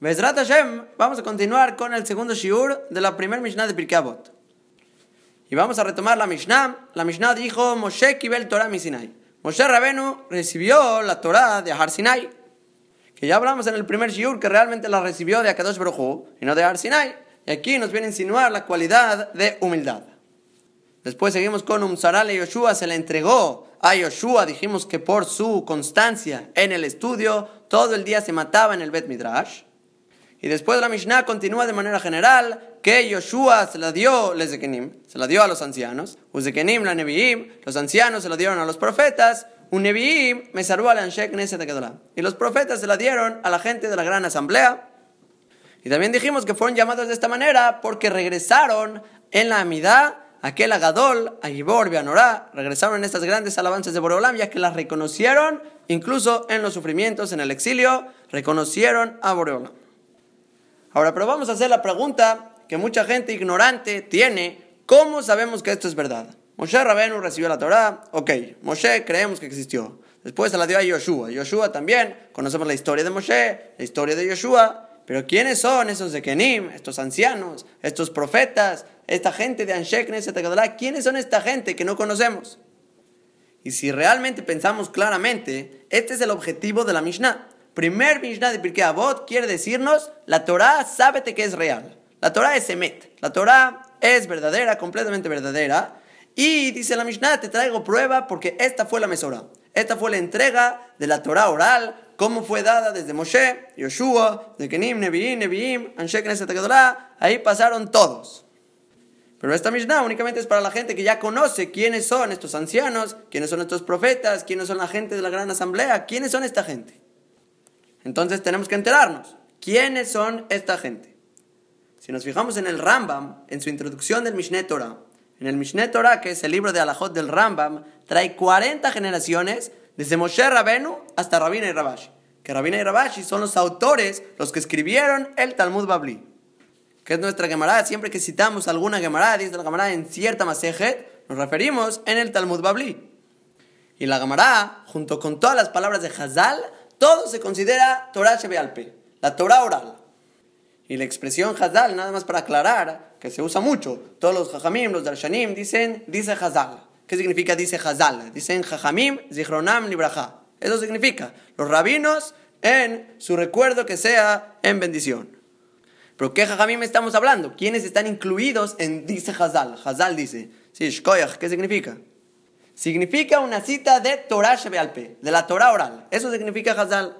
Bezrat Hashem, vamos a continuar con el segundo shiur de la primer Mishnah de Pirkei Avot. Y vamos a retomar la Mishnah. La Mishnah dijo, Moshe kibel Torah Sinai. Moshe Rabenu recibió la Torah de Har Sinai. Que ya hablamos en el primer shiur que realmente la recibió de Akadosh Baruj y no de Har Sinai. Y aquí nos viene a insinuar la cualidad de humildad. Después seguimos con Umzaral y Yoshua, se le entregó a Yoshua, dijimos que por su constancia en el estudio, todo el día se mataba en el Bet Midrash. Y después la Mishnah continúa de manera general que Yoshua se la dio se la dio a los ancianos, Uzekenim la Neviim, los ancianos se la dieron a los profetas, un Neviim me salvó al Anshek Y los profetas se la dieron a la gente de la gran asamblea. Y también dijimos que fueron llamados de esta manera porque regresaron en la Amidad aquel Agadol, Agibor, Bianorá, regresaron en estas grandes alabanzas de Boreolam, ya que las reconocieron, incluso en los sufrimientos, en el exilio, reconocieron a Boreolam. Ahora, pero vamos a hacer la pregunta que mucha gente ignorante tiene, ¿cómo sabemos que esto es verdad? Moshe Rabenu recibió la Torah, ok, Moshe creemos que existió. Después se la dio a Yoshua. Yoshua también, conocemos la historia de Moshe, la historia de Yoshua, pero ¿quiénes son esos de Kenim, estos ancianos, estos profetas, esta gente de Anshek, ¿Quiénes son esta gente que no conocemos? Y si realmente pensamos claramente, este es el objetivo de la Mishnah primer Mishnah de Pirkei Avot quiere decirnos, la Torah sábete que es real. La Torah es Emet. La Torah es verdadera, completamente verdadera. Y dice la Mishnah, te traigo prueba porque esta fue la mesora. Esta fue la entrega de la Torah oral, como fue dada desde Moshe, Yoshua, de Kenim, Nevi'im, Nevi'im, Anshek, Ahí pasaron todos. Pero esta Mishnah únicamente es para la gente que ya conoce quiénes son estos ancianos, quiénes son estos profetas, quiénes son la gente de la gran asamblea, quiénes son esta gente. Entonces tenemos que enterarnos. ¿Quiénes son esta gente? Si nos fijamos en el Rambam, en su introducción del Mishneh Torah, en el Mishneh Torah, que es el libro de Alajot del Rambam, trae 40 generaciones desde Moshe Rabenu hasta Rabina y Rabashi. Que Rabina y Rabashi son los autores, los que escribieron el Talmud Babli. Que es nuestra Gemara. Siempre que citamos alguna Gemara, dice la Gemara en cierta Masejet, nos referimos en el Talmud Babli. Y la Gemara, junto con todas las palabras de Hazal, todo se considera Torah Shebealpe, la Torah oral. Y la expresión Hazal, nada más para aclarar, que se usa mucho. Todos los Jajamim, los Darshanim, dicen, dice Hazal. ¿Qué significa dice Hazal? Dicen Jajamim, Zichronam, Libraja. Eso significa los rabinos en su recuerdo que sea en bendición. ¿Pero qué Jajamim estamos hablando? ¿Quiénes están incluidos en dice Hazal? Hazal dice, sí, Shkoyach, ¿qué significa? Significa una cita de Torah Shebealpe, de la Torah oral. Eso significa Hazal.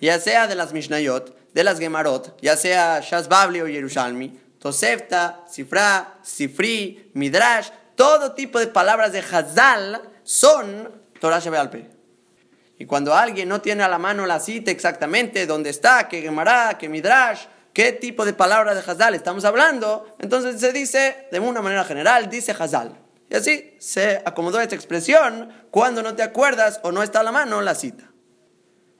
Ya sea de las Mishnayot, de las Gemarot, ya sea Shazbabli o Yerushalmi, Tosefta, Sifra, Sifri, Midrash, todo tipo de palabras de Hazal son Torah Shebealpe. Y cuando alguien no tiene a la mano la cita exactamente, dónde está, qué Gemara, qué Midrash, qué tipo de palabras de Hazal estamos hablando, entonces se dice, de una manera general, dice Hazal. Y así se acomodó esta expresión cuando no te acuerdas o no está a la mano la cita.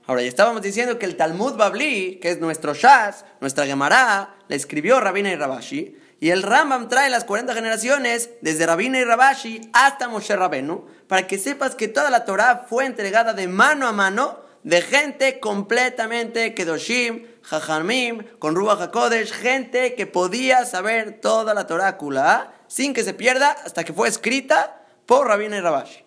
Ahora, ya estábamos diciendo que el Talmud Babli, que es nuestro Shas, nuestra Gemara, la escribió Rabina y Rabashi, y el Rambam trae las 40 generaciones desde Rabina y Rabashi hasta Moshe Rabenu, para que sepas que toda la Torah fue entregada de mano a mano de gente completamente Kedoshim, Jajamim, con Ruach HaKodesh, gente que podía saber toda la Torah Kula sin que se pierda hasta que fue escrita por Rabina y Rabashi.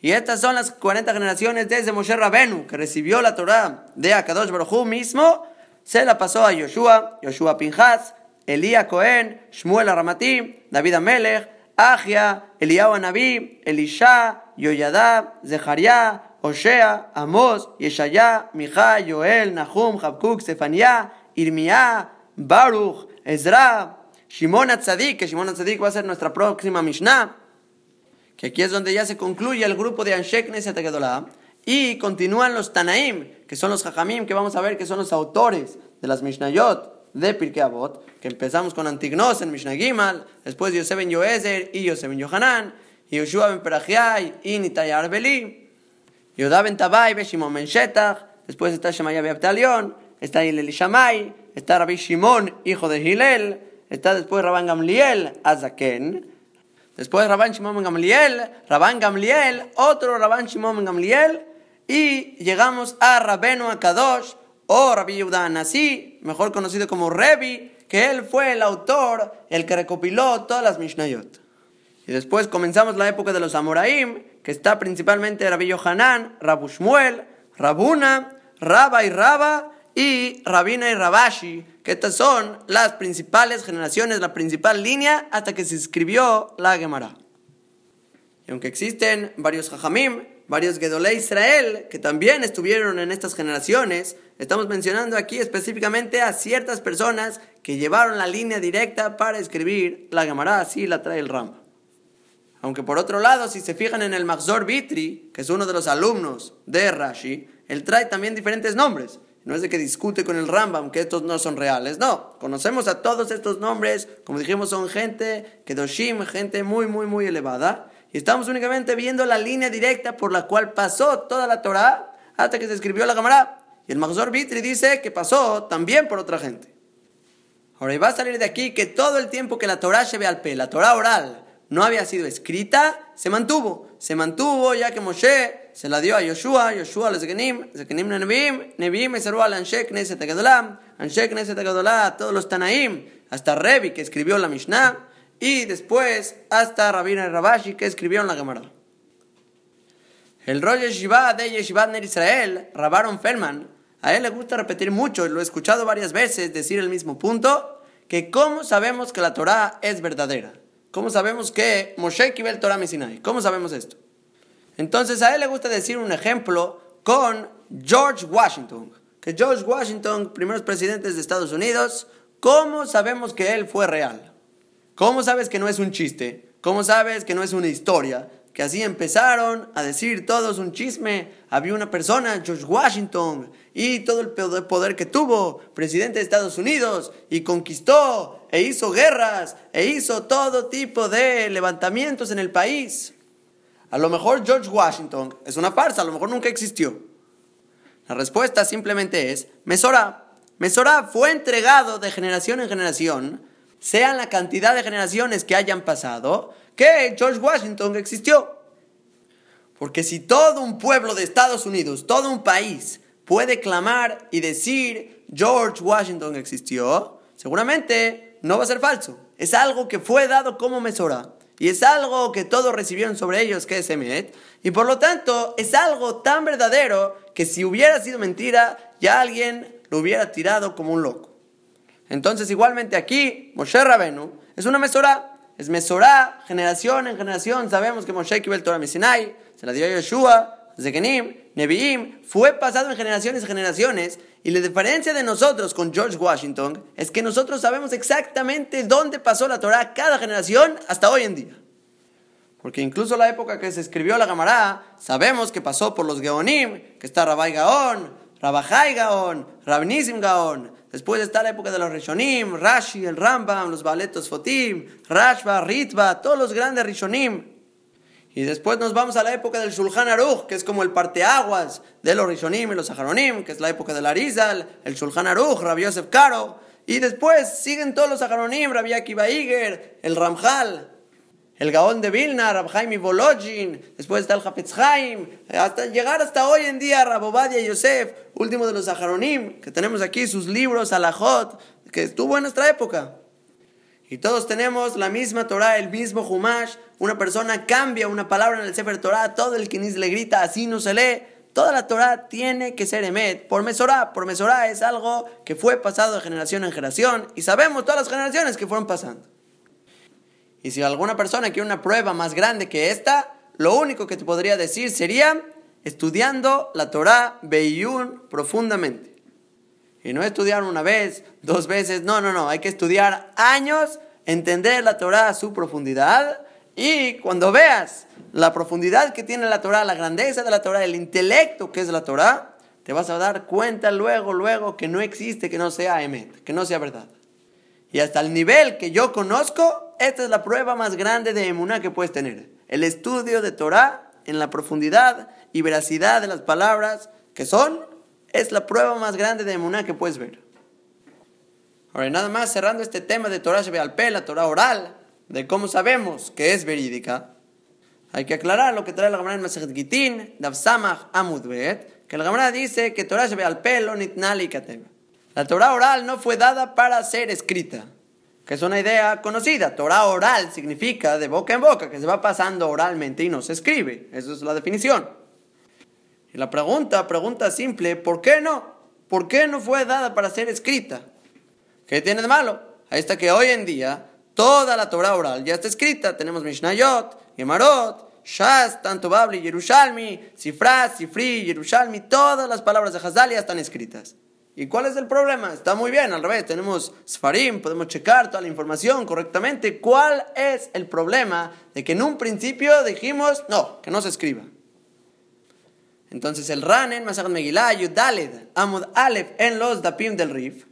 Y estas son las 40 generaciones desde Moshe Rabenu, que recibió la Torah de Akadosh Baruj mismo, se la pasó a Yoshua, Yoshua Pinchas, Elías Cohen, Shmuel Aramatim, David Amelech, Agia, Eliyahu Anabí, Elisha, Yoyadab, Zecharia, Osea, Amos, Yeshaya, Micha, Yoel, Nahum, Habkuk, Sefania, Irmiá, Baruch, Ezra, Shimon Atzadik, que Shimon Atzadik va a ser nuestra próxima Mishnah, que aquí es donde ya se concluye el grupo de Anshek Neset y continúan los Tanaim, que son los Jajamim, que vamos a ver que son los autores de las Mishnayot de Pirkei Avot, que empezamos con Antignos en Mishnah Gimal, después Yosef Yoezer y Yosef ben Yohanan, y Yoshua ben Perachiai y Nitai Arbeli, Yodá ben Tabai, Shimon ben Shetach, después está Shemaya ben está Hilel Shamay, está Rabbi Shimon, hijo de Hilel, Está después Rabán Gamliel, Azaken. Después Rabán Shimon Gamliel, Rabán Gamliel, otro Rabán Shimon Gamliel. Y llegamos a Rabenu Akadosh, o Rabbi Yehuda Nasi, mejor conocido como Revi, que él fue el autor, el que recopiló todas las Mishnayot. Y después comenzamos la época de los Amoraim, que está principalmente Rabbi Yohanan, Rabu Shmuel, Rabuna, Raba y Raba, y Rabina y Rabashi, que estas son las principales generaciones, la principal línea hasta que se escribió la Gemara. Y aunque existen varios Jajamim, varios Gedolei Israel, que también estuvieron en estas generaciones, estamos mencionando aquí específicamente a ciertas personas que llevaron la línea directa para escribir la Gemara, así la trae el Ramba. Aunque por otro lado, si se fijan en el Mahzor Vitri, que es uno de los alumnos de Rashi, él trae también diferentes nombres. No es de que discute con el Rambam que estos no son reales. No, conocemos a todos estos nombres. Como dijimos, son gente, Kedoshim, gente muy, muy, muy elevada. Y estamos únicamente viendo la línea directa por la cual pasó toda la Torah hasta que se escribió la Gemara. Y el Mahzor Vitri dice que pasó también por otra gente. Ahora, y va a salir de aquí que todo el tiempo que la Torah se ve al pe, la Torah oral, no había sido escrita, se mantuvo. Se mantuvo ya que Moshe se la dio a Yoshua, Yoshua a los Zekenim, Zekenim a Nebim, Nebim se al Anshek Neset Agadolam, Anshek Neset a todos los Tanaim, hasta Revi que escribió la Mishnah, y después hasta Rabina Rabashi que escribieron la Gemara. El rollo Yeshiva de Yeshiva Ner Israel, Rabaron Feldman, a él le gusta repetir mucho, lo he escuchado varias veces decir el mismo punto, que cómo sabemos que la Torah es verdadera. ¿Cómo sabemos que Moshe el Torah Sinai? ¿Cómo sabemos esto? Entonces a él le gusta decir un ejemplo con George Washington. Que George Washington, primeros presidentes de Estados Unidos, ¿cómo sabemos que él fue real? ¿Cómo sabes que no es un chiste? ¿Cómo sabes que no es una historia? Que así empezaron a decir todos un chisme. Había una persona, George Washington, y todo el poder que tuvo, presidente de Estados Unidos, y conquistó e hizo guerras, e hizo todo tipo de levantamientos en el país. A lo mejor George Washington es una farsa, a lo mejor nunca existió. La respuesta simplemente es Mesorá. Mesorá fue entregado de generación en generación, sean la cantidad de generaciones que hayan pasado, que George Washington existió. Porque si todo un pueblo de Estados Unidos, todo un país, puede clamar y decir George Washington existió, seguramente no va a ser falso. Es algo que fue dado como mesora. Y es algo que todos recibieron sobre ellos, que es Emet. Y por lo tanto, es algo tan verdadero que si hubiera sido mentira, ya alguien lo hubiera tirado como un loco. Entonces, igualmente aquí, Moshe Rabenu es una mesora. Es mesora, generación en generación. Sabemos que Moshe el Torah Sinai, se la dio a Yeshua, Zekenim, Nevi'im, fue pasado en generaciones y generaciones. Y la diferencia de nosotros con George Washington es que nosotros sabemos exactamente dónde pasó la Torah cada generación hasta hoy en día. Porque incluso la época que se escribió la Gamará, sabemos que pasó por los Geonim, que está Rabbi Gaon, Rabajai Gaon, Rabnisim Gaon. Después está la época de los Rishonim, Rashi, el Rambam, los Baletos Fotim, Rashba, Ritva, todos los grandes Rishonim. Y después nos vamos a la época del Shulchan Aruch, que es como el parteaguas de los Rishonim y los Aharonim, que es la época del Arizal, el Shulchan Aruch, Rabbi Yosef Karo. Y después siguen todos los Aharonim, Rabbi Akiva Iger, el Ramjal, el Gaón de Vilna, Rab Jaime Volojin, después está el Hafetz hasta llegar hasta hoy en día Rabobadia Yosef, último de los Aharonim, que tenemos aquí sus libros, Alajot, que estuvo en nuestra época. Y todos tenemos la misma Torah, el mismo Humash. Una persona cambia una palabra en el Sefer Torah, todo el Kinis le grita, así no se lee. Toda la Torah tiene que ser Emet, por Mesorá. Por Mesorá es algo que fue pasado de generación en generación y sabemos todas las generaciones que fueron pasando. Y si alguna persona quiere una prueba más grande que esta, lo único que te podría decir sería estudiando la Torah Beyun profundamente. Y no estudiar una vez, dos veces, no, no, no, hay que estudiar años, entender la Torah a su profundidad y cuando veas la profundidad que tiene la Torah, la grandeza de la Torah, el intelecto que es la Torah, te vas a dar cuenta luego, luego que no existe que no sea Emet, que no sea verdad. Y hasta el nivel que yo conozco, esta es la prueba más grande de emuná que puedes tener. El estudio de Torah en la profundidad y veracidad de las palabras que son es la prueba más grande de emuná que puedes ver. Ahora, nada más cerrando este tema de Torah Shebealpe, la Torah oral, de cómo sabemos que es verídica, hay que aclarar lo que trae la Gemara en Masejet Gitin, Dav Samach Amud Bet, que la Gemara dice que Torah al pelo, nitnali kateva. La Torah oral no fue dada para ser escrita, que es una idea conocida. Torah oral significa de boca en boca, que se va pasando oralmente y no se escribe. Esa es la definición. Y la pregunta, pregunta simple, ¿por qué no? ¿Por qué no fue dada para ser escrita? ¿Qué tiene de malo? Ahí está que hoy en día toda la Torah oral ya está escrita. Tenemos Mishnayot, Gemarot, Shas, tanto Babli, Yerushalmi, Sifras, Sifri, Yerushalmi, todas las palabras de Hazal ya están escritas. ¿Y cuál es el problema? Está muy bien, al revés, tenemos Sfarim, podemos checar toda la información correctamente. ¿Cuál es el problema de que en un principio dijimos, no, que no se escriba? Entonces el Ranen, Masaj Megillah, Yudaled, Amud Aleph, en los Dapim del Rif,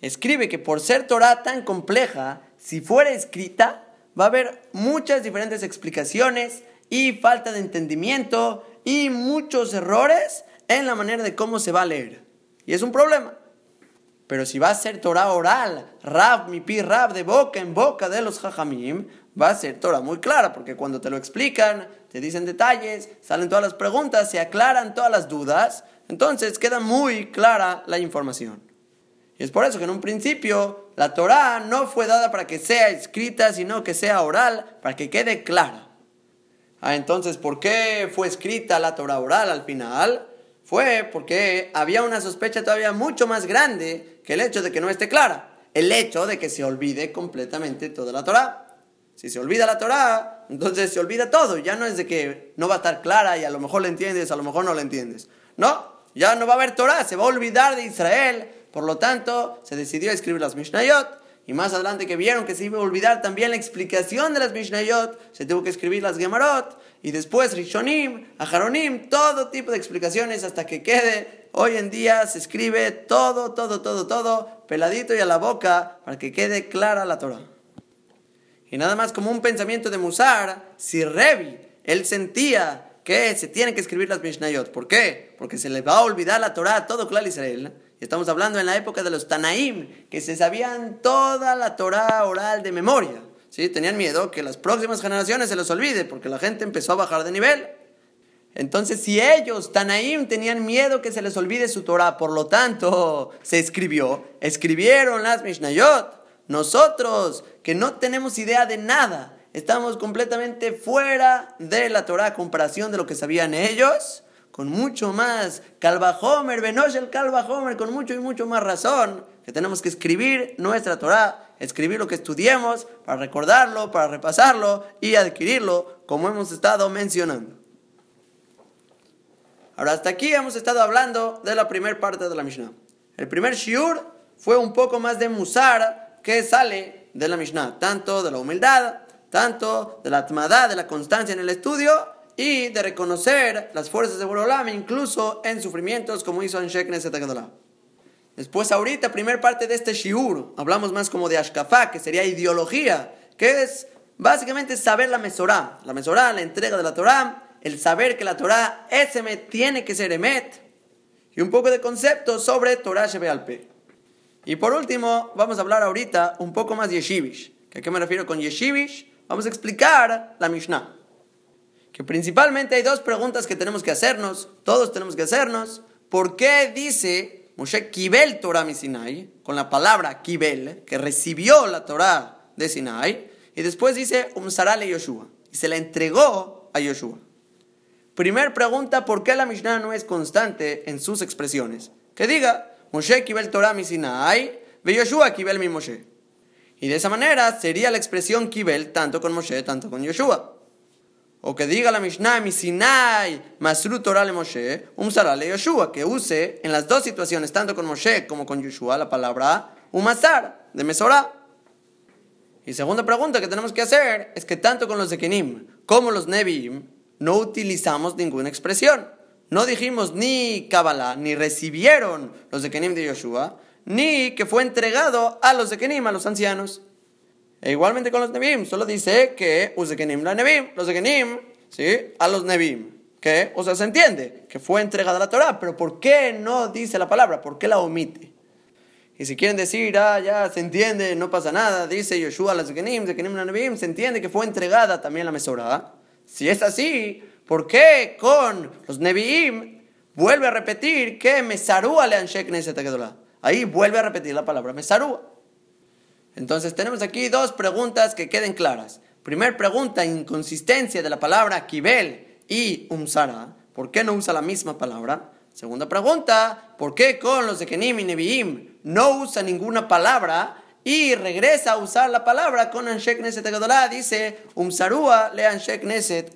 escribe que por ser Torah tan compleja, si fuera escrita, va a haber muchas diferentes explicaciones y falta de entendimiento y muchos errores en la manera de cómo se va a leer. Y es un problema. Pero si va a ser Torah oral, Rab, mi pi de boca en boca de los Jajamim, va a ser Torah muy clara, porque cuando te lo explican, te dicen detalles, salen todas las preguntas, se aclaran todas las dudas, entonces queda muy clara la información. Y es por eso que en un principio la Torah no fue dada para que sea escrita, sino que sea oral, para que quede clara. Ah, entonces, ¿por qué fue escrita la Torah oral al final? fue porque había una sospecha todavía mucho más grande que el hecho de que no esté clara, el hecho de que se olvide completamente toda la Torah. Si se olvida la Torah, entonces se olvida todo, ya no es de que no va a estar clara y a lo mejor la entiendes, a lo mejor no la entiendes. No, ya no va a haber Torah, se va a olvidar de Israel, por lo tanto se decidió escribir las Mishnayot y más adelante que vieron que se iba a olvidar también la explicación de las Mishnayot, se tuvo que escribir las Gemarot, y después Rishonim, Aharonim, todo tipo de explicaciones hasta que quede. Hoy en día se escribe todo, todo, todo, todo, peladito y a la boca, para que quede clara la Torah. Y nada más como un pensamiento de Musar, si Revi, él sentía que se tiene que escribir las Mishnayot. ¿Por qué? Porque se le va a olvidar la Torah a todo Clal Israel. Estamos hablando en la época de los Tanaim, que se sabían toda la Torah oral de memoria. ¿sí? Tenían miedo que las próximas generaciones se les olvide, porque la gente empezó a bajar de nivel. Entonces, si ellos, Tanaim, tenían miedo que se les olvide su Torah, por lo tanto, se escribió, escribieron las Mishnayot. Nosotros, que no tenemos idea de nada, estamos completamente fuera de la Torah comparación de lo que sabían ellos con mucho más Calvajomer, Benosh el Calvajomer, con mucho y mucho más razón, que tenemos que escribir nuestra Torah, escribir lo que estudiemos, para recordarlo, para repasarlo y adquirirlo, como hemos estado mencionando. Ahora, hasta aquí hemos estado hablando de la primera parte de la Mishnah. El primer shiur fue un poco más de musar que sale de la Mishnah, tanto de la humildad, tanto de la atmadad, de la constancia en el estudio, y de reconocer las fuerzas de Borolam incluso en sufrimientos como hizo en Sheknes Después ahorita, primer parte de este shiur, hablamos más como de Ashkafá, que sería ideología, que es básicamente saber la Mesorá. La Mesorá, la entrega de la Torah, el saber que la Torah es tiene que ser Emet, y un poco de conceptos sobre Torah Shebe Y por último, vamos a hablar ahorita un poco más de Yeshivish. ¿A qué me refiero con Yeshivish? Vamos a explicar la Mishnah que principalmente hay dos preguntas que tenemos que hacernos, todos tenemos que hacernos. ¿Por qué dice Moshe Kibel Torah mi Sinai, con la palabra Kibel, que recibió la Torah de Sinai, y después dice Umsarale Yoshua, y se la entregó a Yoshua? Primer pregunta, ¿por qué la Mishnah no es constante en sus expresiones? Que diga, Moshe Kibel Torah mi Sinai, ve Yoshua Kibel mi Moshe. Y de esa manera sería la expresión Kibel tanto con Moshe, tanto con Yoshua. O que diga la Mishnah, mi Sinai, Masru Torah le Moshe, um le Yoshua, que use en las dos situaciones, tanto con Moshe como con Yoshua, la palabra Umasar, de Mesorah. Y segunda pregunta que tenemos que hacer es que tanto con los Zekenim como los Nevi'im no utilizamos ninguna expresión. No dijimos ni Kabbalah, ni recibieron los Zekenim de Yoshua, ni que fue entregado a los Zekenim, a los ancianos. E igualmente con los Nebim, solo dice que Uzekenim la Nebim, los Zekenim, ¿sí? A los Nebim. Que, o sea, se entiende que fue entregada la Torah, pero ¿por qué no dice la palabra? ¿Por qué la omite? Y si quieren decir, ah, ya se entiende, no pasa nada, dice Yoshua a los Zekenim, Zekenim la Nebim, se entiende que fue entregada también la Mesorá. Si es así, ¿por qué con los Nebim vuelve a repetir que Mesarúa le Anshe Knesset Ahí vuelve a repetir la palabra Mesarúa. Entonces tenemos aquí dos preguntas que queden claras. Primer pregunta, inconsistencia de la palabra Kibel y Umsara. ¿Por qué no usa la misma palabra? Segunda pregunta, ¿por qué con los de y Nevi'im no usa ninguna palabra y regresa a usar la palabra con Anshek Neset Agedolá? Dice, Umsarua le Anshek Neset.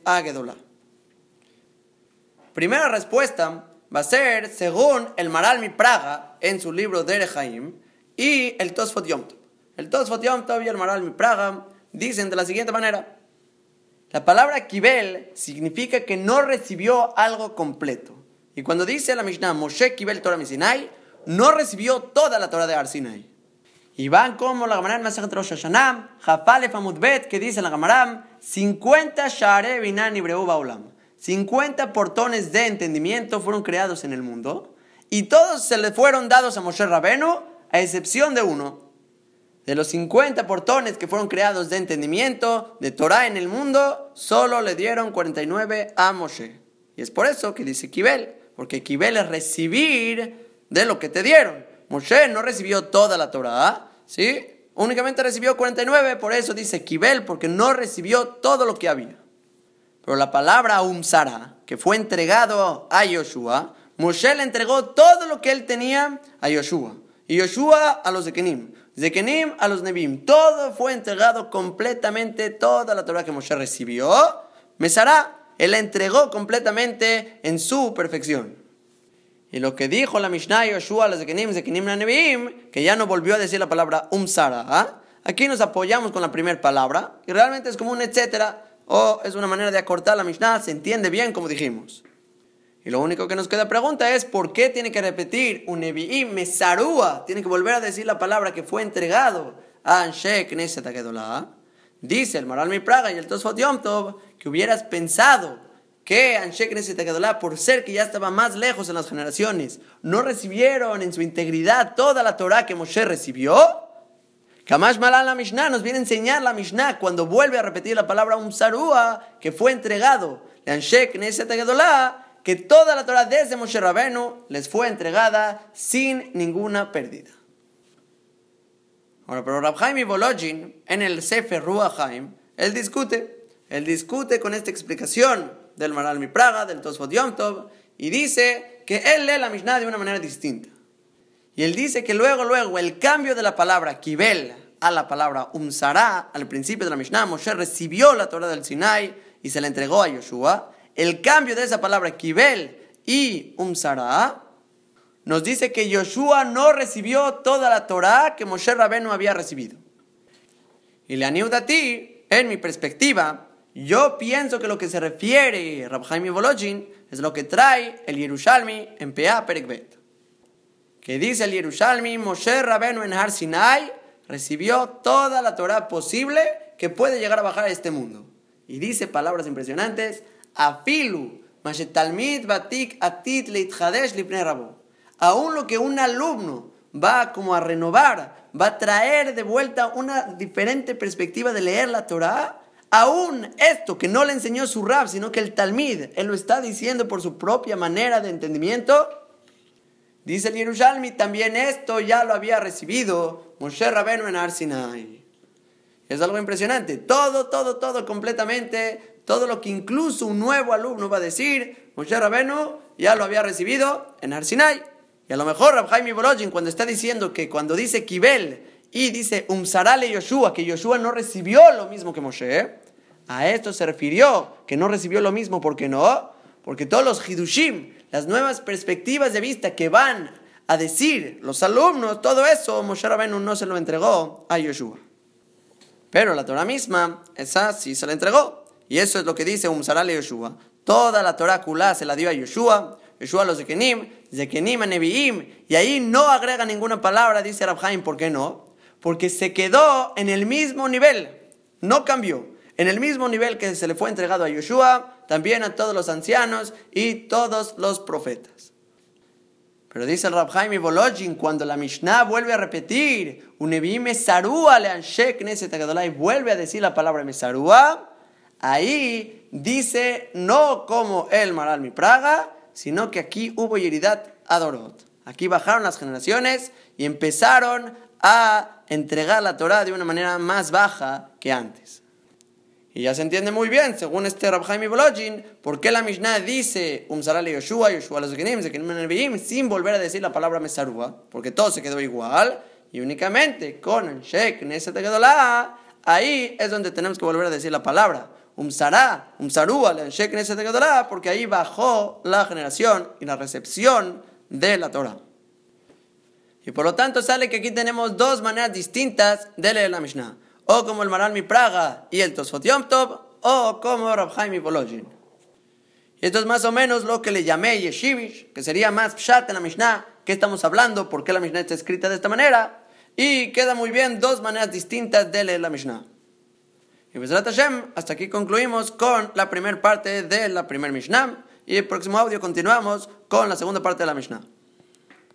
Primera respuesta va a ser según el Maralmi Praga en su libro Derechaim y el Tosfot Yom El Tosfot Yom y el Maralmi Praga dicen de la siguiente manera. La palabra kibel significa que no recibió algo completo. Y cuando dice la Mishnah, Moshe kibel Torah Misinai, no recibió toda la Torah de Arsinai. Y van como la Gamarán Masachet Rosh Hashanah, Jafalef Bet, que dice la Gamarán, 50 Share Binan Ibreu Baulam. 50 portones de entendimiento fueron creados en el mundo y todos se le fueron dados a Moshe Rabeno, a excepción de uno. De los 50 portones que fueron creados de entendimiento, de Torah en el mundo, solo le dieron 49 a Moshe. Y es por eso que dice Kibel, porque Kibel es recibir de lo que te dieron. Moshe no recibió toda la Torah, ¿sí? Únicamente recibió 49, por eso dice Kibel, porque no recibió todo lo que había. Pero la palabra Umsara, que fue entregado a Yoshua, Moshe le entregó todo lo que él tenía a Yoshua. Y Yoshua a los de Kenim. De Kenim a los Nebim. Todo fue entregado completamente, toda la Torah que Moshe recibió. Mesara, él la entregó completamente en su perfección. Y lo que dijo la Mishnah Yoshua a los de Kenim, de Kenim a Nebim, que ya no volvió a decir la palabra Umsara. ¿ah? Aquí nos apoyamos con la primera palabra. Y realmente es como un etcétera o es una manera de acortar la Mishnah, se entiende bien como dijimos. Y lo único que nos queda pregunta es por qué tiene que repetir un Nevi'im Mesarúa, tiene que volver a decir la palabra que fue entregado a Anshe Knesset Dice el Maral Mi Praga y el Tosfot Yom Tov que hubieras pensado que Anshe Knesset por ser que ya estaba más lejos en las generaciones, no recibieron en su integridad toda la Torah que Moshe recibió. Kamash Malal la Mishnah nos viene a enseñar la Mishnah cuando vuelve a repetir la palabra Umsarúa que fue entregado que toda la Torah desde Moshe Rabenu les fue entregada sin ninguna pérdida. Ahora, pero Rabhaim Volojin, en el Sefer Ruachaim, él discute, él discute con esta explicación del Maral Mi Praga, del Tosfot Yom Tov, y dice que él lee la Mishnah de una manera distinta. Y él dice que luego, luego, el cambio de la palabra kibel a la palabra umsara, al principio de la Mishnah, Moshe recibió la Torah del Sinai y se la entregó a Yoshua. El cambio de esa palabra kibel y umsara nos dice que Yoshua no recibió toda la Torah que Moshe Rabenu había recibido. Y le aniuda a ti, en mi perspectiva, yo pienso que lo que se refiere Rabhaim Volojin es lo que trae el Yerushalmi en Pea Perekbet que dice el Yerushalmi, Moshe Rabenu en Har Sinai recibió toda la Torah posible que puede llegar a bajar a este mundo. Y dice palabras impresionantes, Afilu, Mashetalmid Batik Atit Leithadesh Rabo. Aún lo que un alumno va como a renovar, va a traer de vuelta una diferente perspectiva de leer la Torah, aún esto que no le enseñó su rab, sino que el Talmid, él lo está diciendo por su propia manera de entendimiento, Dice el Yerushalmi, también esto ya lo había recibido Moshe Rabenu en Arsinai. Es algo impresionante. Todo, todo, todo completamente, todo lo que incluso un nuevo alumno va a decir, Moshe Rabenu ya lo había recibido en Arsinai. Y a lo mejor Rabhaim Borojin cuando está diciendo que cuando dice Kibel y dice Umsarale Yoshua, que Yoshua no recibió lo mismo que Moshe, a esto se refirió, que no recibió lo mismo, ¿por qué no? Porque todos los Hidushim, las nuevas perspectivas de vista que van a decir los alumnos, todo eso Moshe Rabenu no se lo entregó a Yoshua. Pero la Torah misma, esa sí se la entregó. Y eso es lo que dice Umsaral Yoshua. Toda la Torah kulá se la dio a Yoshua, Yoshua a los Zekenim, Zekenim a Nevi'im, y ahí no agrega ninguna palabra, dice Rabhaim, ¿por qué no? Porque se quedó en el mismo nivel, no cambió. En el mismo nivel que se le fue entregado a Yoshua, también a todos los ancianos y todos los profetas. Pero dice el Rab Jaime Volojin, cuando la Mishnah vuelve a repetir, Unebime Sarúa le y vuelve a decir la palabra Mesarúa, ahí dice no como el Maral mi Praga, sino que aquí hubo Yeridat Adorot. Aquí bajaron las generaciones y empezaron a entregar la Torah de una manera más baja que antes. Y ya se entiende muy bien, según este Rab Haim Bolojin, por qué la Mishnah dice Umsarale Yoshua, Yoshua los Genim, sin volver a decir la palabra Mesarúa, porque todo se quedó igual, y únicamente con Shek Neset Gedolá, ahí es donde tenemos que volver a decir la palabra. Umsará, Umsarúa, el Shek Neset Gedolá, porque ahí bajó la generación y la recepción de la Torah. Y por lo tanto sale que aquí tenemos dos maneras distintas de leer la Mishnah o como el Maral Mi Praga y el Tosfot Yom Tov, o como Rab Haim Volojin. Y esto es más o menos lo que le llamé Yeshivish, que sería más Pshat en la Mishnah, que estamos hablando, por qué la Mishnah está escrita de esta manera, y queda muy bien dos maneras distintas de leer la Mishnah. Y pues Hashem, hasta aquí concluimos con la primera parte de la primer Mishnah, y el próximo audio continuamos con la segunda parte de la Mishnah.